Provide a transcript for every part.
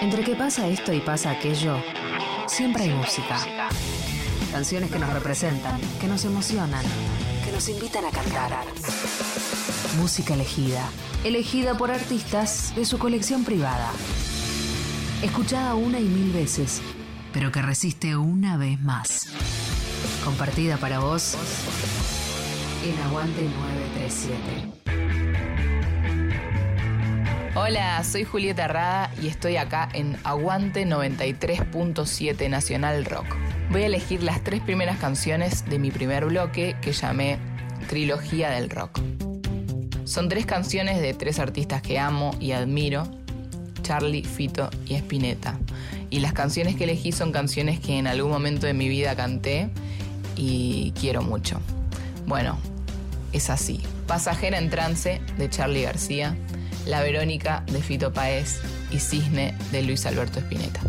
Entre que pasa esto y pasa aquello, siempre hay música. Canciones que nos representan, que nos emocionan, que nos invitan a cantar. Música elegida, elegida por artistas de su colección privada. Escuchada una y mil veces, pero que resiste una vez más. Compartida para vos en Aguante 937. Hola, soy Julieta Rada y estoy acá en Aguante 93.7 Nacional Rock. Voy a elegir las tres primeras canciones de mi primer bloque que llamé Trilogía del Rock. Son tres canciones de tres artistas que amo y admiro, Charlie, Fito y Spinetta. Y las canciones que elegí son canciones que en algún momento de mi vida canté y quiero mucho. Bueno, es así. Pasajera en trance de Charlie García, La Verónica de Fito Paez y Cisne de Luis Alberto Spinetta.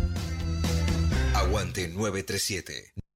Aguante 937.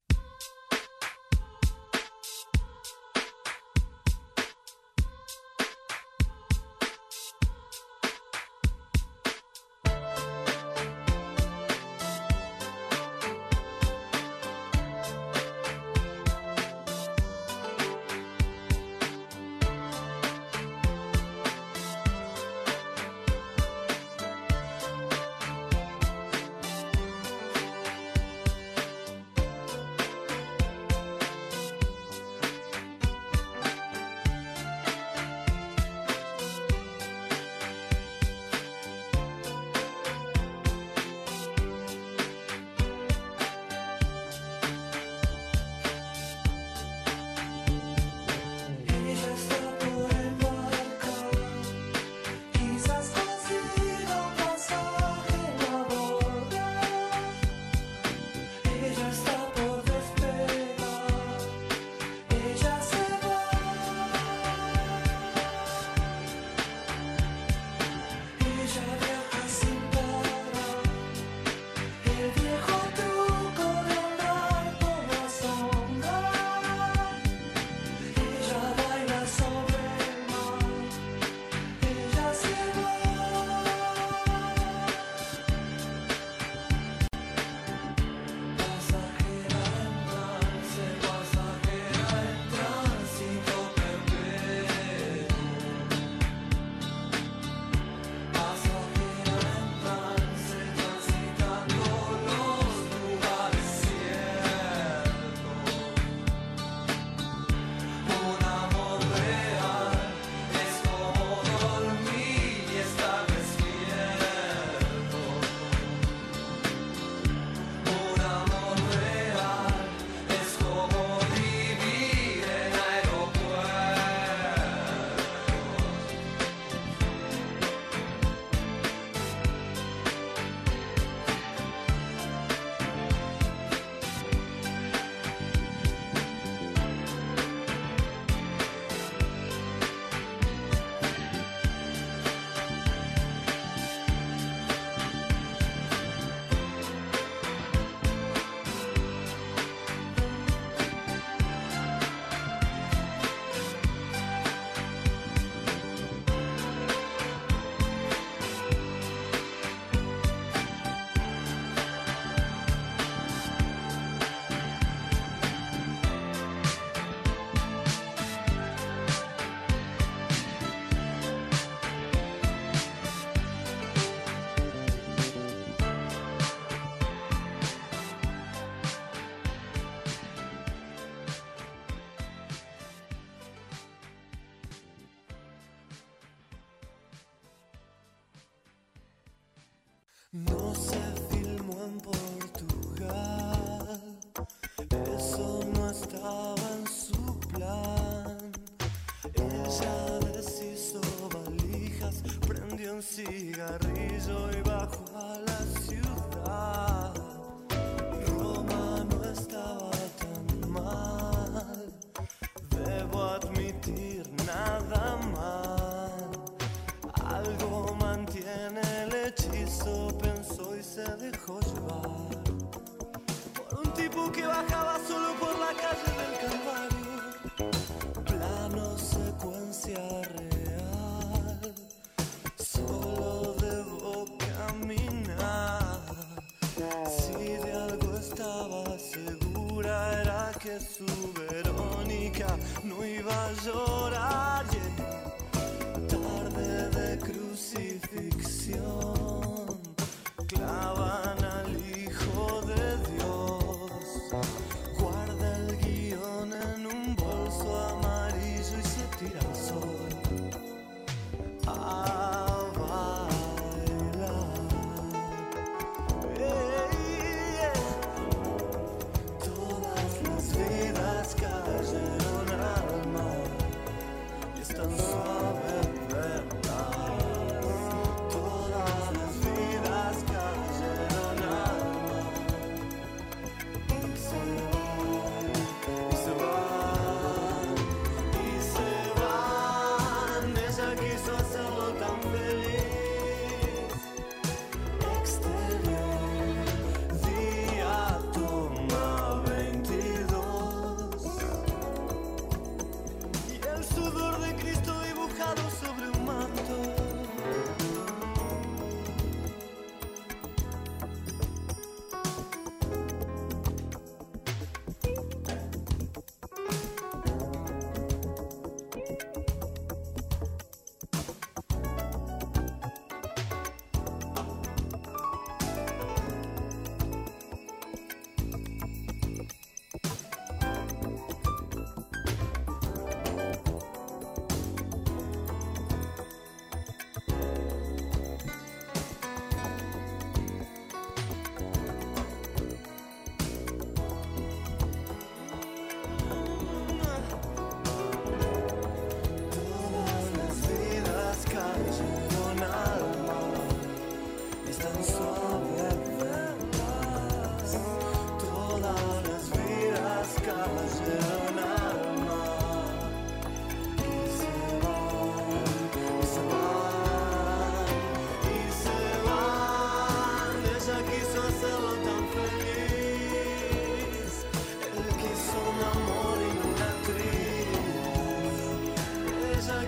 Jesus.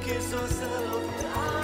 que só down.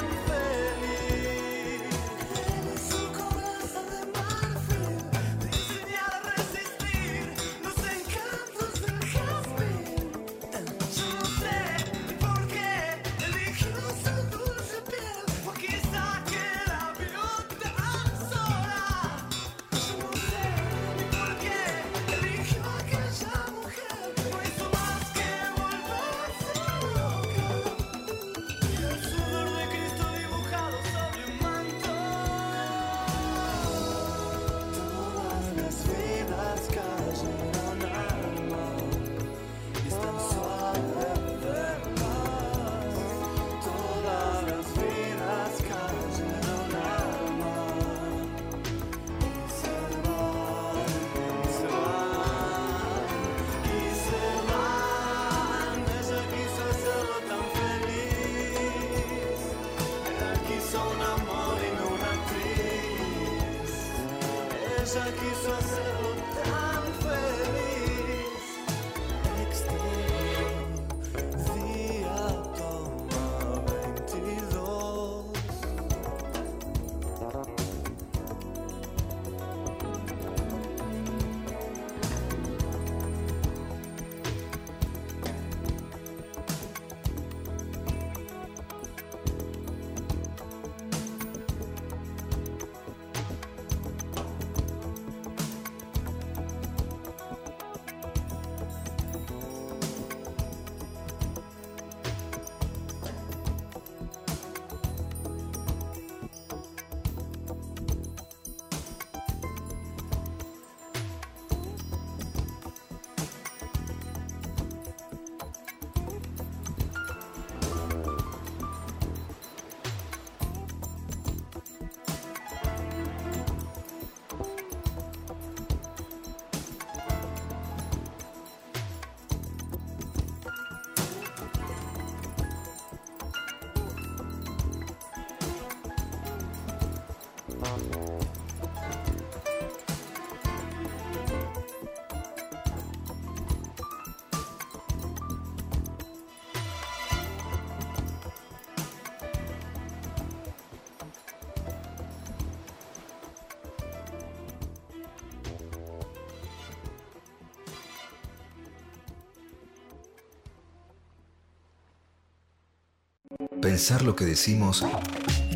Pensar lo que decimos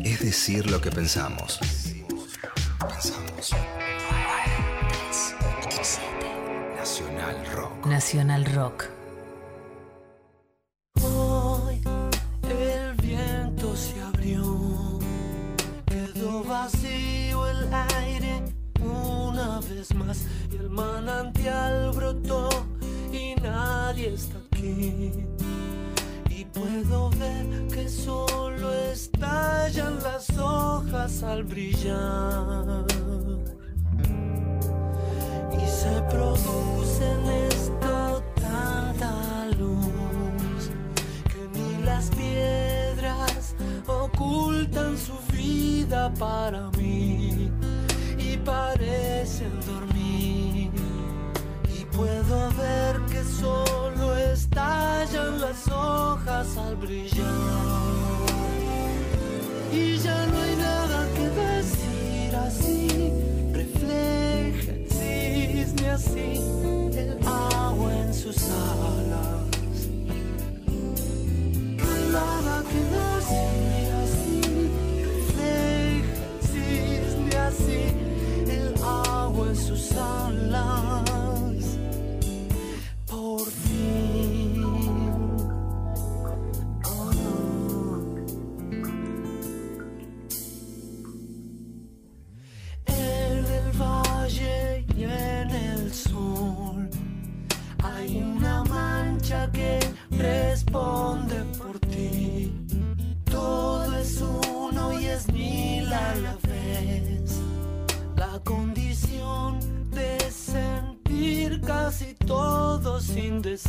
es decir lo que pensamos. Pensamos. Nacional Rock. Nacional Rock. hojas al brillar. Y ya no hay nada que decir así, refleja el cisne así, el agua en su sal.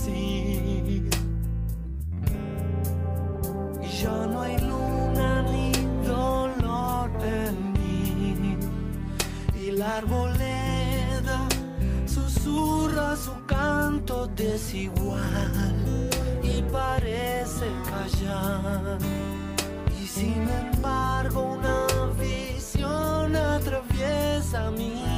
decir. Yo no hay luna ni dolor en mí. Y la arboleda susurra su canto desigual y parece callar. Y sin embargo una visión atraviesa mi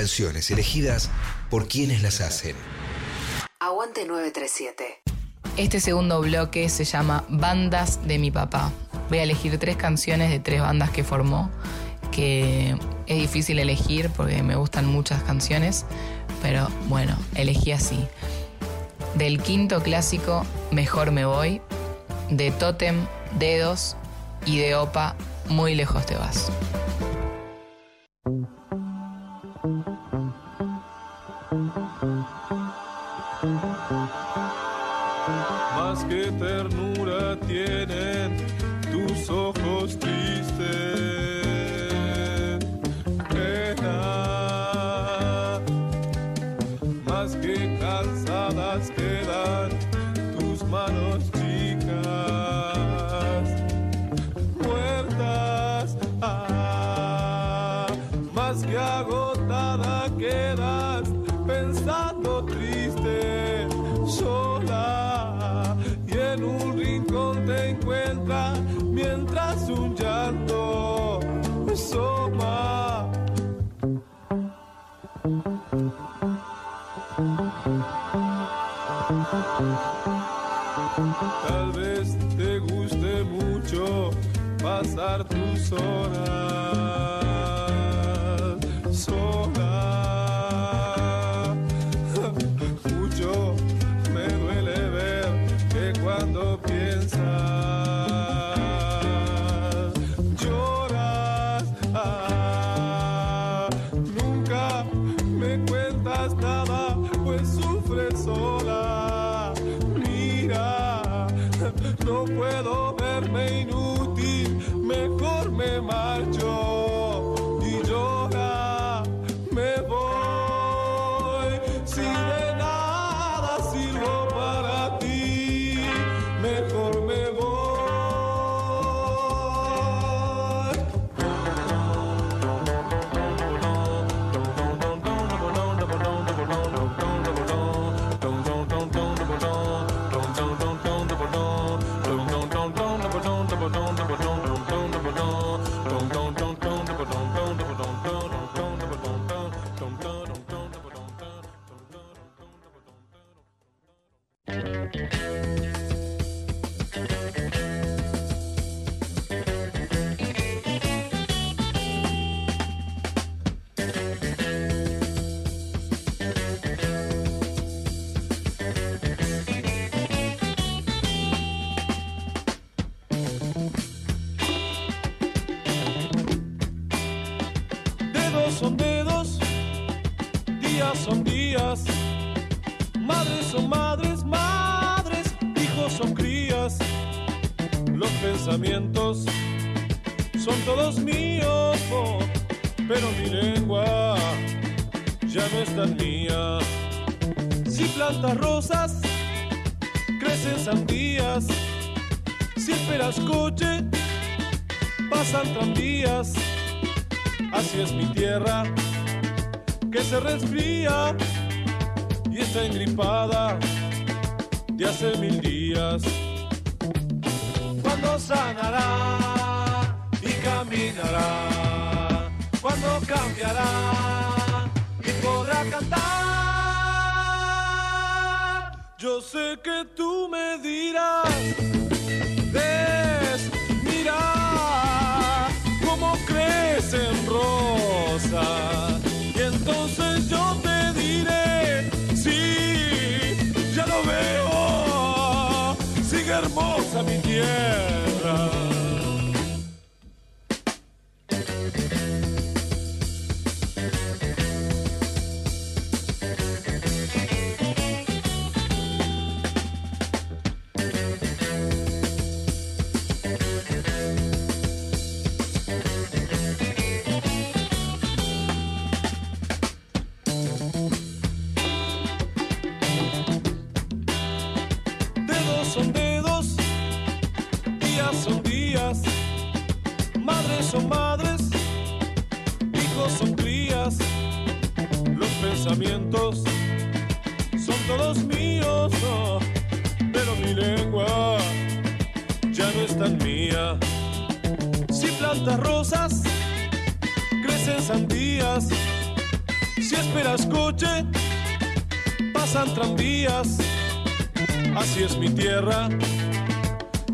canciones elegidas por quienes las hacen. Aguante 937. Este segundo bloque se llama Bandas de mi papá. Voy a elegir tres canciones de tres bandas que formó, que es difícil elegir porque me gustan muchas canciones, pero bueno, elegí así. Del quinto clásico, Mejor me voy, de Totem, Dedos y de Opa, Muy lejos te vas. Más que ternura tienen tus ojos tristes.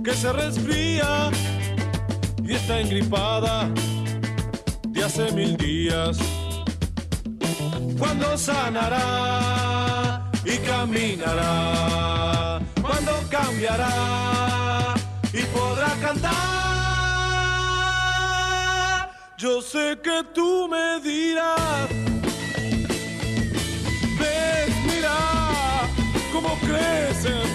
Que se resfría y está engripada de hace mil días. Cuando sanará y caminará, cuando cambiará y podrá cantar. Yo sé que tú me dirás, ves, mira cómo crecen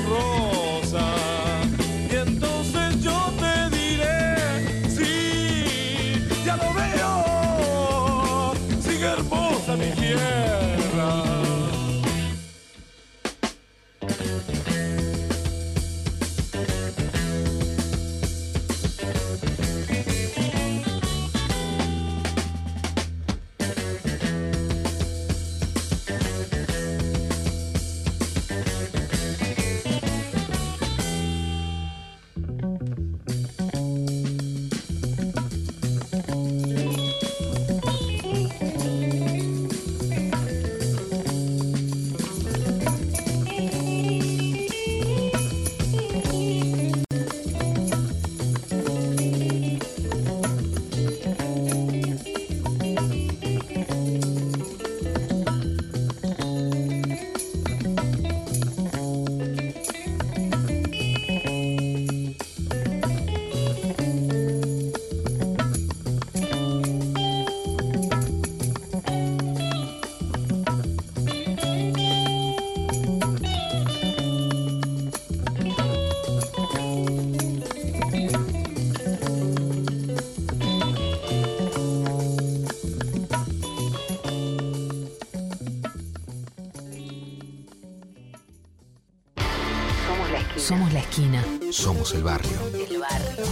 Somos la esquina. Somos el barrio. el barrio.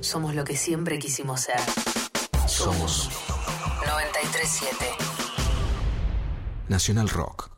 Somos lo que siempre quisimos ser. Somos 937. Nacional Rock.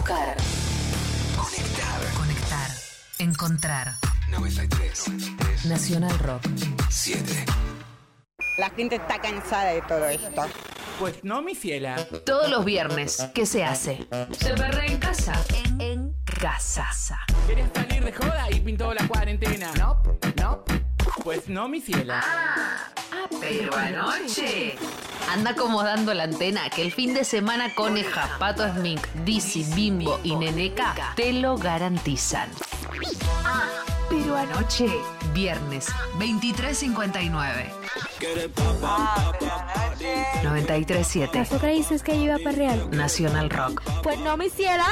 Buscar. Conectar. Conectar. Encontrar. 93. Nacional Rock. 7. La gente está cansada de todo esto. Pues no, mi fiela. Todos los viernes, ¿qué se hace? Se perre en casa. En, en casa. ¿Querías salir de joda y pintó la cuarentena? No, no. Pues no, mi fiela. Ah, pero anoche. Anda acomodando la antena que el fin de semana Coneja, Pato Smink, Dizzy, Bimbo y Neneca te lo garantizan. Ah, pero anoche, viernes, 23.59. 93.7 ¿Acaso creíces que yo iba a perrear? Nacional Rock. Pues no me hiciera.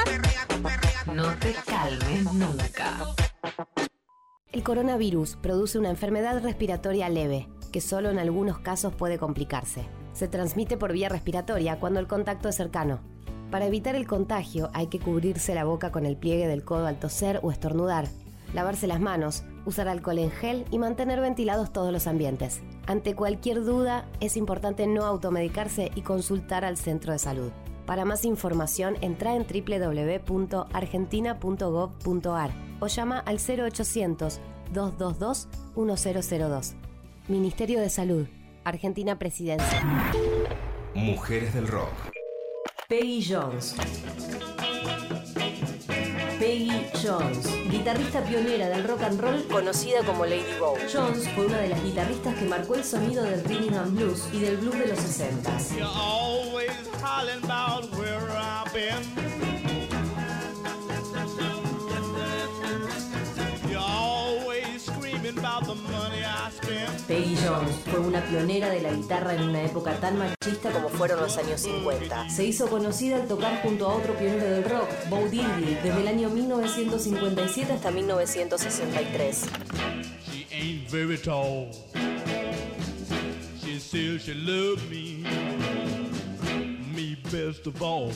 No te calmes nunca. El coronavirus produce una enfermedad respiratoria leve, que solo en algunos casos puede complicarse. Se transmite por vía respiratoria cuando el contacto es cercano. Para evitar el contagio hay que cubrirse la boca con el pliegue del codo al toser o estornudar, lavarse las manos, usar alcohol en gel y mantener ventilados todos los ambientes. Ante cualquier duda, es importante no automedicarse y consultar al centro de salud. Para más información, entra en www.argentina.gov.ar o llama al 0800-222-1002. Ministerio de Salud, Argentina Presidencia. Mujeres del rock. Peggy Jones. Peggy Jones, guitarrista pionera del rock and roll, conocida como Lady Bow. Jones fue una de las guitarristas que marcó el sonido del rhythm and blues y del blues de los 60. Peggy Jones fue una pionera de la guitarra en una época tan machista como fueron los años 50. Se hizo conocida al tocar junto a otro pionero del rock, Bo Diddley, desde el año 1957 hasta 1963. She ain't very tall. She says she me, me best of all.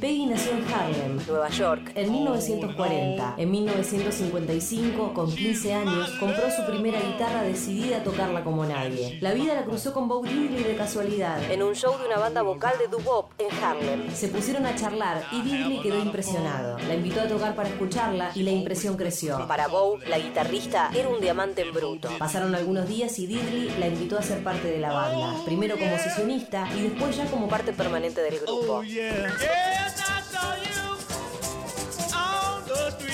Peggy nació en Harlem, Nueva York, en 1940. En 1955, con 15 años, compró su primera guitarra decidida a tocarla como nadie. La vida la cruzó con Bo Diddley de casualidad, en un show de una banda vocal de doo-wop en Harlem. Se pusieron a charlar y Diddley quedó impresionado. La invitó a tocar para escucharla y la impresión creció. Para Bo, la guitarrista era un diamante en bruto. Pasaron algunos días y Diddley la invitó a ser parte de la banda. Primero como sesionista y después ya como parte permanente del grupo. Yeah. Yes, I saw you on the street.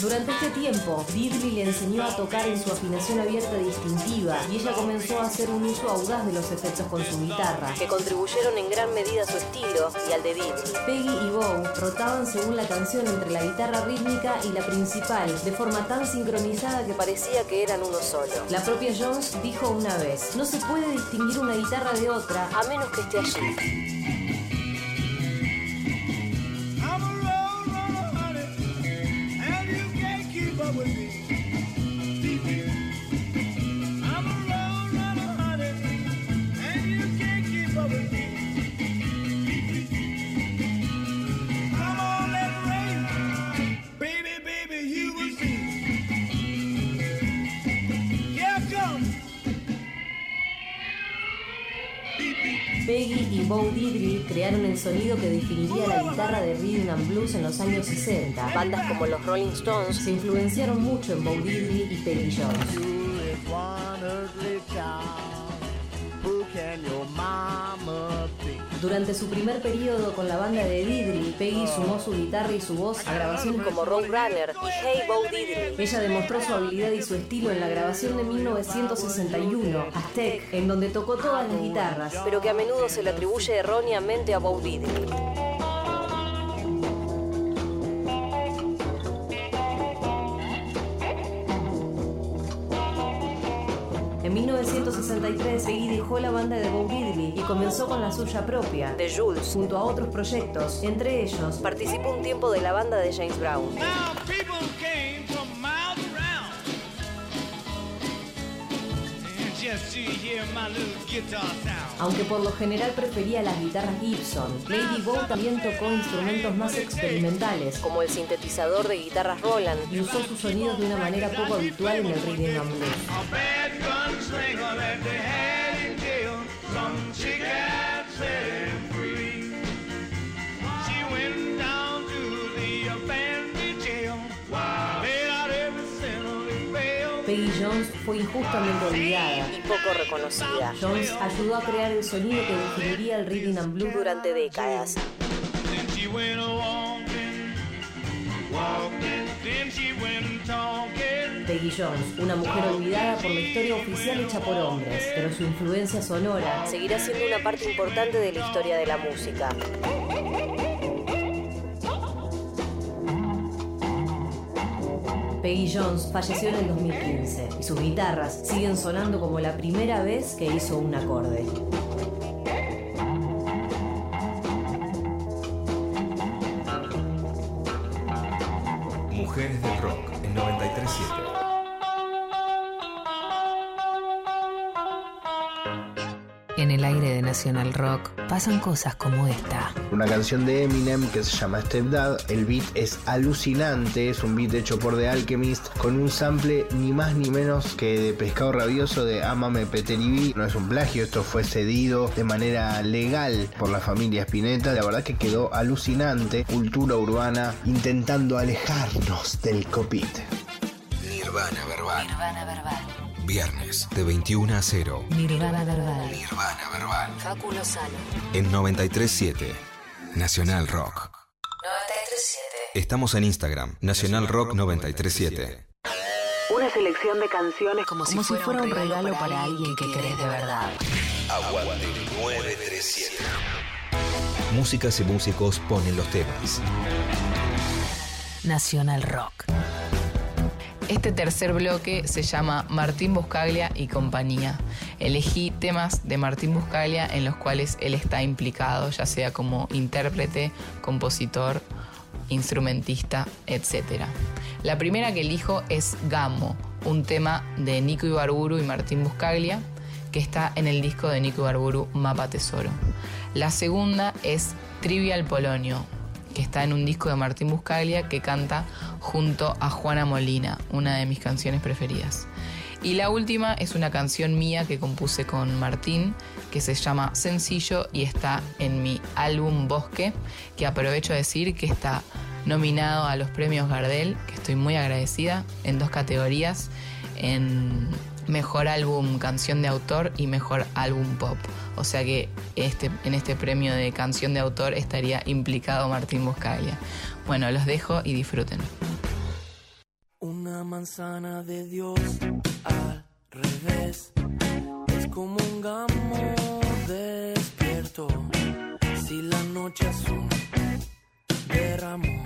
Durante este tiempo, Diddley le enseñó a tocar en su afinación abierta distintiva y ella comenzó a hacer un uso audaz de los efectos con su guitarra, que contribuyeron en gran medida a su estilo y al de Diddley. Peggy y Bo rotaban según la canción entre la guitarra rítmica y la principal, de forma tan sincronizada que parecía que eran uno solo. La propia Jones dijo una vez, no se puede distinguir una guitarra de otra a menos que esté allí. Sonido que definiría la guitarra de rhythm and blues en los años 60. Bandas como los Rolling Stones se influenciaron mucho en Bo Diddley y Peggy Jones. Durante su primer periodo con la banda de Diddley, Peggy sumó su guitarra y su voz a grabaciones como Roadrunner y Hey Bo Diddley. Ella demostró su habilidad y su estilo en la grabación de 1961, Aztec, en donde tocó todas las guitarras, pero que a menudo se le atribuye erróneamente a Bo Diddley. En 1963, Peggy dejó la banda de Bo Diddley y comenzó con la suya propia, The Jules, junto a otros proyectos. Entre ellos, participó un tiempo de la banda de James Brown. Aunque por lo general prefería las guitarras Gibson, Lady Bow también tocó instrumentos más experimentales, como el sintetizador de guitarras Roland, y usó sus sonidos de una manera poco habitual en el rhythm and blues. Set him free. She went down to the abandoned jail. Laid out every sin of his bail. Peggy Jones fue injustamente olvidada y poco reconocida. Jones ayudó a crear el sonido que definiría el rhythm and blues durante décadas. Then she went a walking, walking. Peggy Jones, una mujer olvidada por la historia oficial hecha por hombres, pero su influencia sonora seguirá siendo una parte importante de la historia de la música. Peggy Jones falleció en el 2015 y sus guitarras siguen sonando como la primera vez que hizo un acorde. Mujeres del Rock En el aire de Nacional Rock pasan cosas como esta. Una canción de Eminem que se llama Stepdad. El beat es alucinante, es un beat hecho por The Alchemist con un sample ni más ni menos que de Pescado Rabioso de Amame Peteribi. No es un plagio, esto fue cedido de manera legal por la familia Spinetta. La verdad que quedó alucinante. Cultura urbana intentando alejarnos del copit. Nirvana Verbal. Nirvana Verbal. Viernes de 21 a 0. Nirvana Verbal. Nirvana Verbal. Facu Lozano. En 937. Nacional Rock. 937. Estamos en Instagram. Nacional Rock 937. Una selección de canciones Como, si, fuera, un regalo para alguien que querés de verdad. Aguante 937. Músicas y músicos ponen los temas. Nacional Rock. Este tercer bloque se llama Martín Buscaglia y compañía. Elegí temas de Martín Buscaglia en los cuales él está implicado, ya sea como intérprete, compositor, instrumentista, etc. La primera que elijo es Gamo, un tema de Nico Ibarburu y Martín Buscaglia, que está en el disco de Nico Ibarburu Mapa Tesoro. La segunda es Trivial Polonio, que está en un disco de Martín Buscaglia que canta junto a Juana Molina, una de mis canciones preferidas. Y la última es una canción mía que compuse con Martín, que se llama Sencillo y está en mi álbum Bosque, que aprovecho a decir que está nominado a los premios Gardel, que estoy muy agradecida, en dos categorías, en Mejor Álbum Canción de Autor y Mejor Álbum Pop. O sea que este, en este premio de canción de autor estaría implicado Martín Buscaglia. Bueno, los dejo y disfruten. Una manzana de Dios al revés es como un gamo despierto. Si la noche azul derramó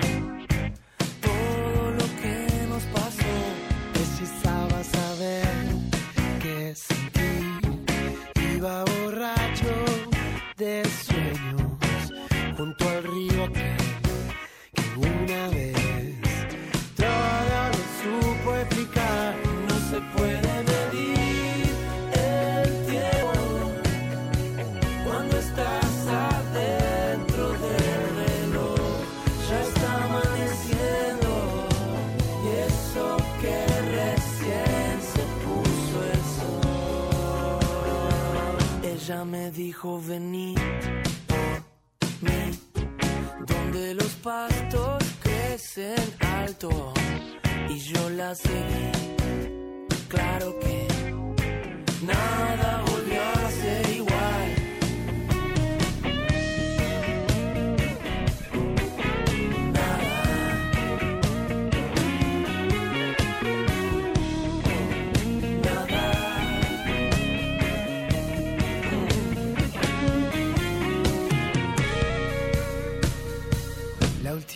Ella me dijo vení por mí donde los pastos crecen alto y yo la seguí. Claro que nada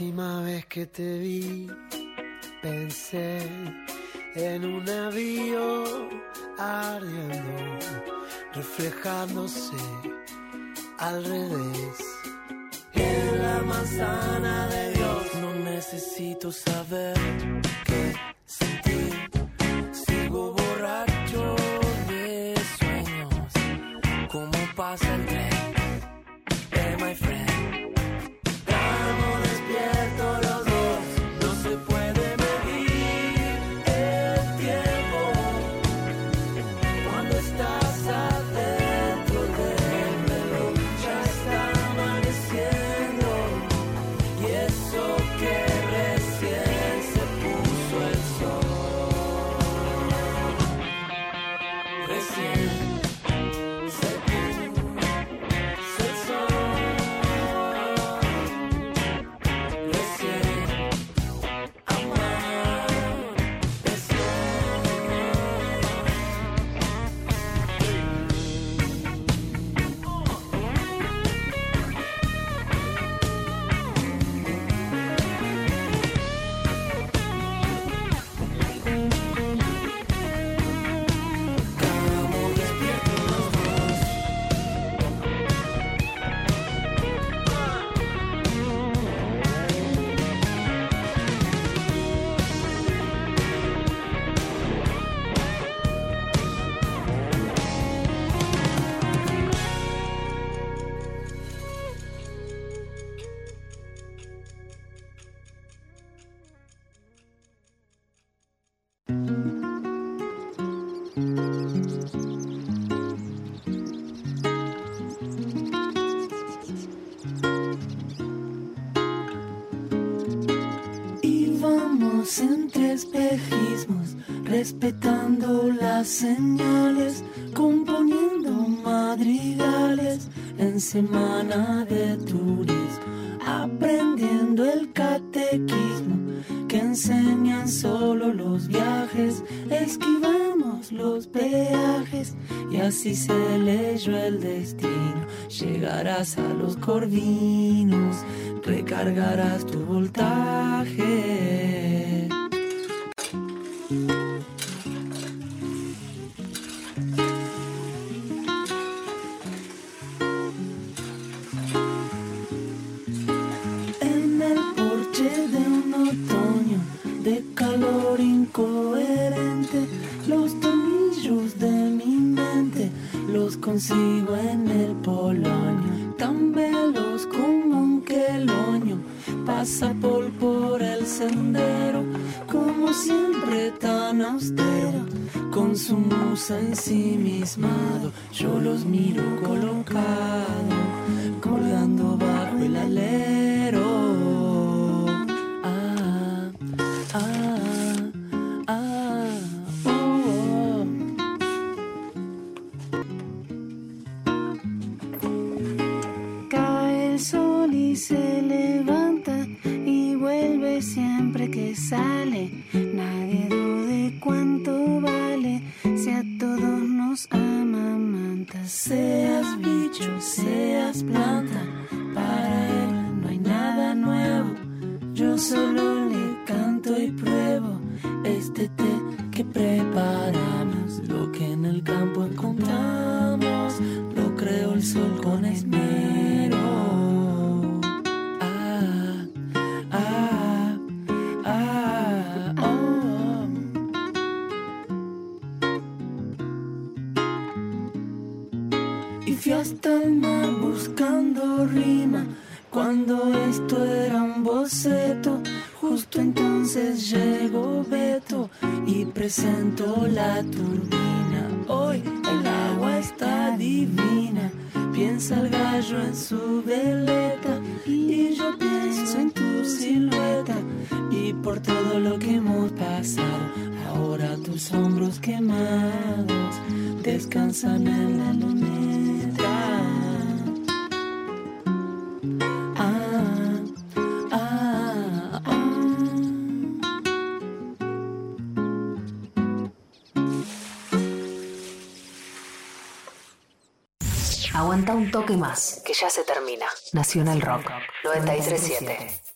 última vez que te vi, pensé en un navío ardiendo, reflejándose al revés. En la manzana de Dios no necesito saber qué sentir. semana de turismo, aprendiendo el catequismo que enseñan solo los viajes, esquivamos los peajes y así se leyó el destino. Llegarás a los corvinos, recargarás tu voltaje consigo en el polonio, tan veloz como un queloño, pasa por, por el sendero, como siempre tan austero, con su musa en sí ensimismado. descansan en la luneta. Ah, ah, ah. Aguanta un toque más, que ya se termina. Nacional Rock 937.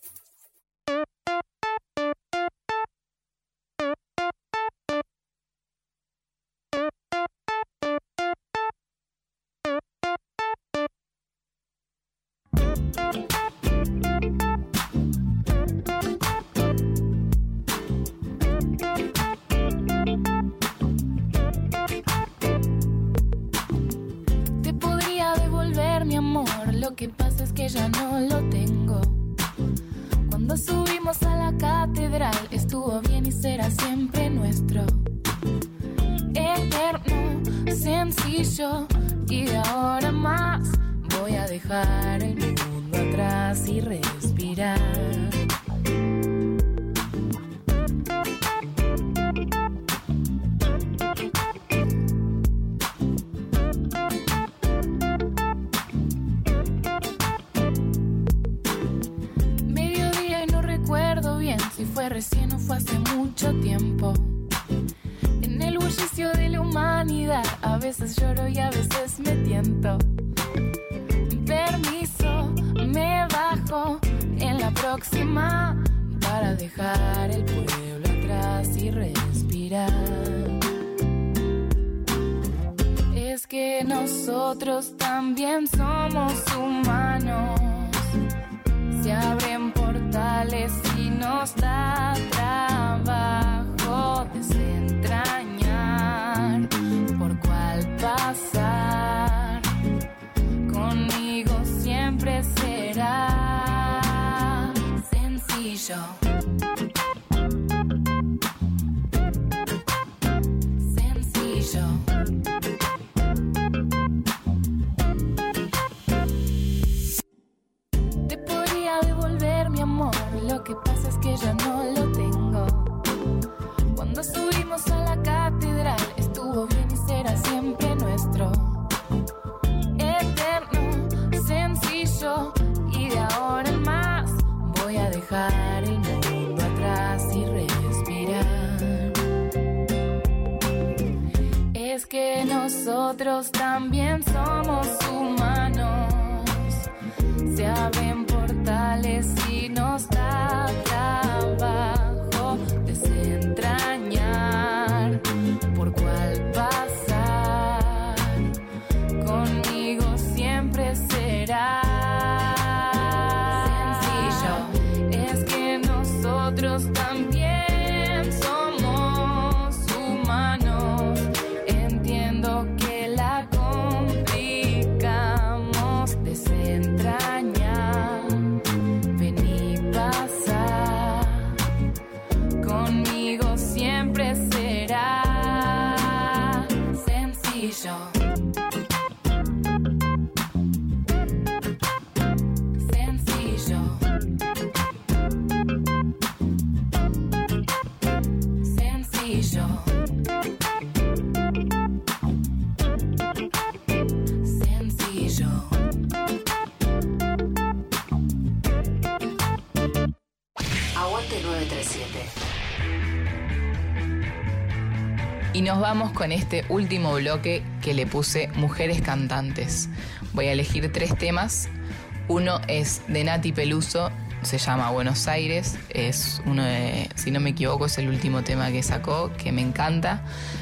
Sencillo. Aguante 937. Y nos vamos con este último bloque que le puse Mujeres Cantantes. Voy a elegir tres temas. Uno es de Nati Peluso, se llama Buenos Aires. Es uno de, si no me equivoco, es el último tema que sacó, que me encanta.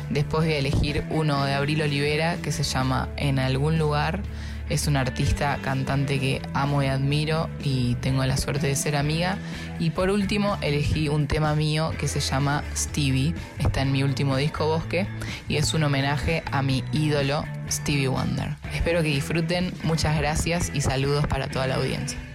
Después voy a elegir uno de Abril Olivera, que se llama En algún lugar. Es una artista cantante que amo y admiro y tengo la suerte de ser amiga. Y por último elegí un tema mío que se llama Stevie. Está en mi último disco Bosque y es un homenaje a mi ídolo Stevie Wonder. Espero que disfruten. Muchas gracias y saludos para toda la audiencia.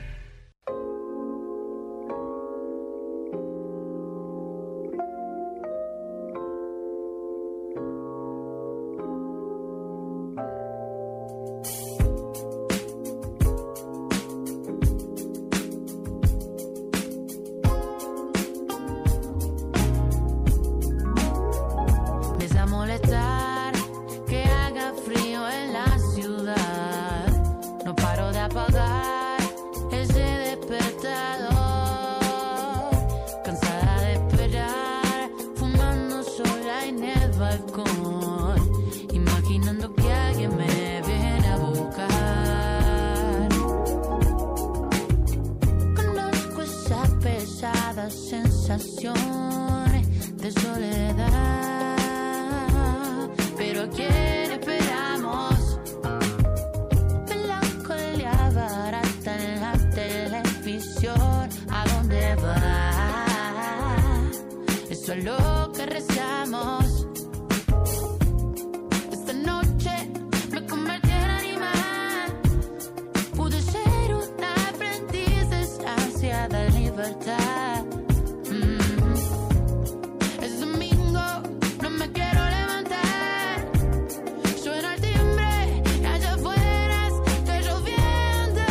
Lo que rezamos. Esta noche me convertí en animal. Pude ser una aprendiz de libertad. Mm. Es domingo, no me quiero levantar. Suena el timbre allá afuera está lloviendo.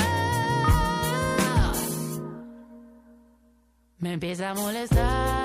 Me empieza a molestar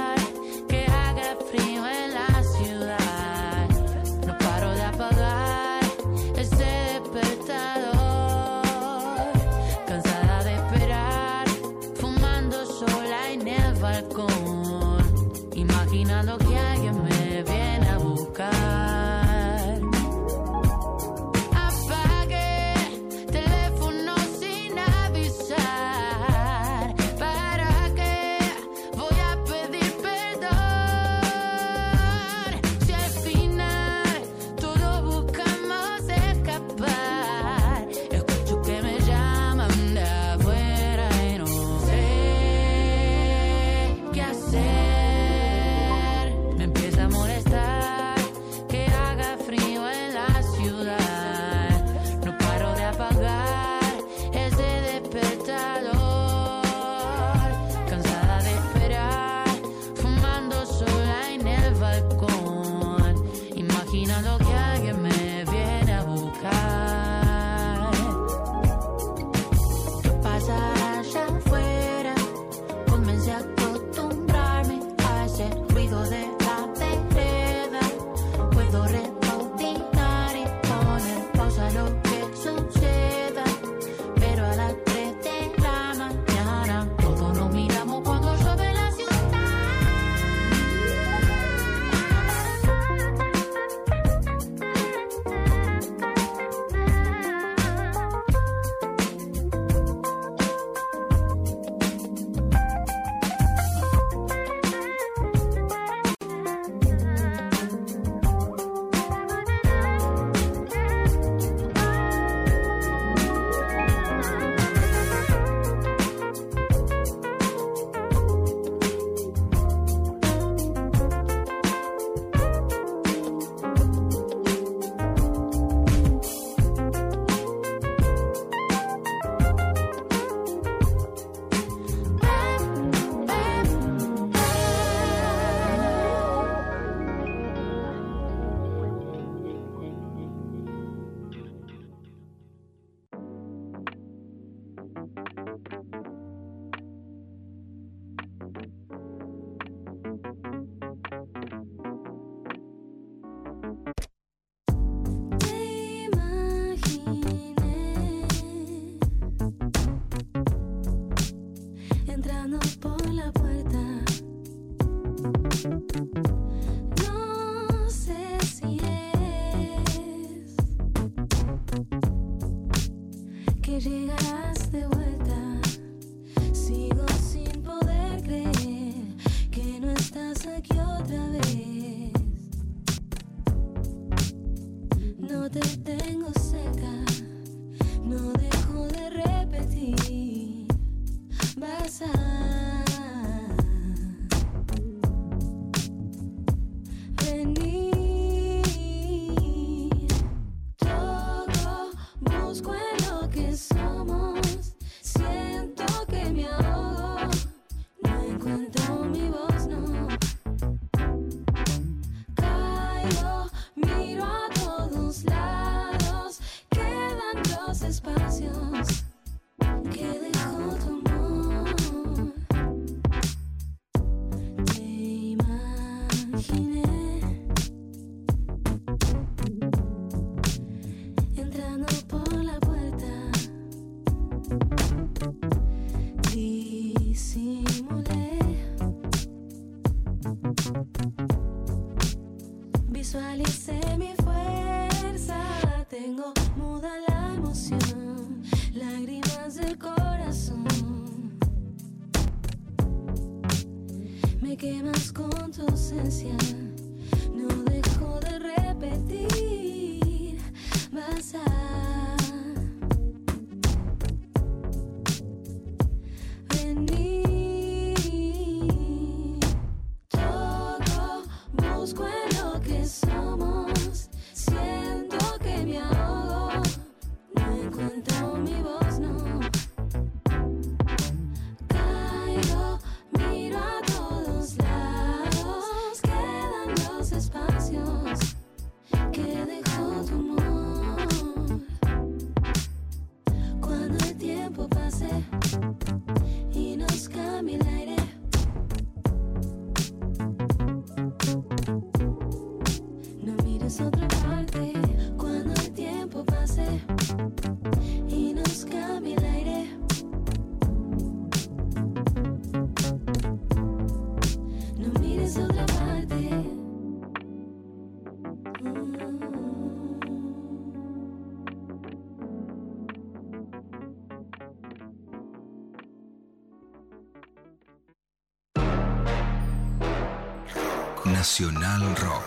Nacional Rock.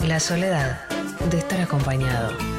La soledad de estar acompañado.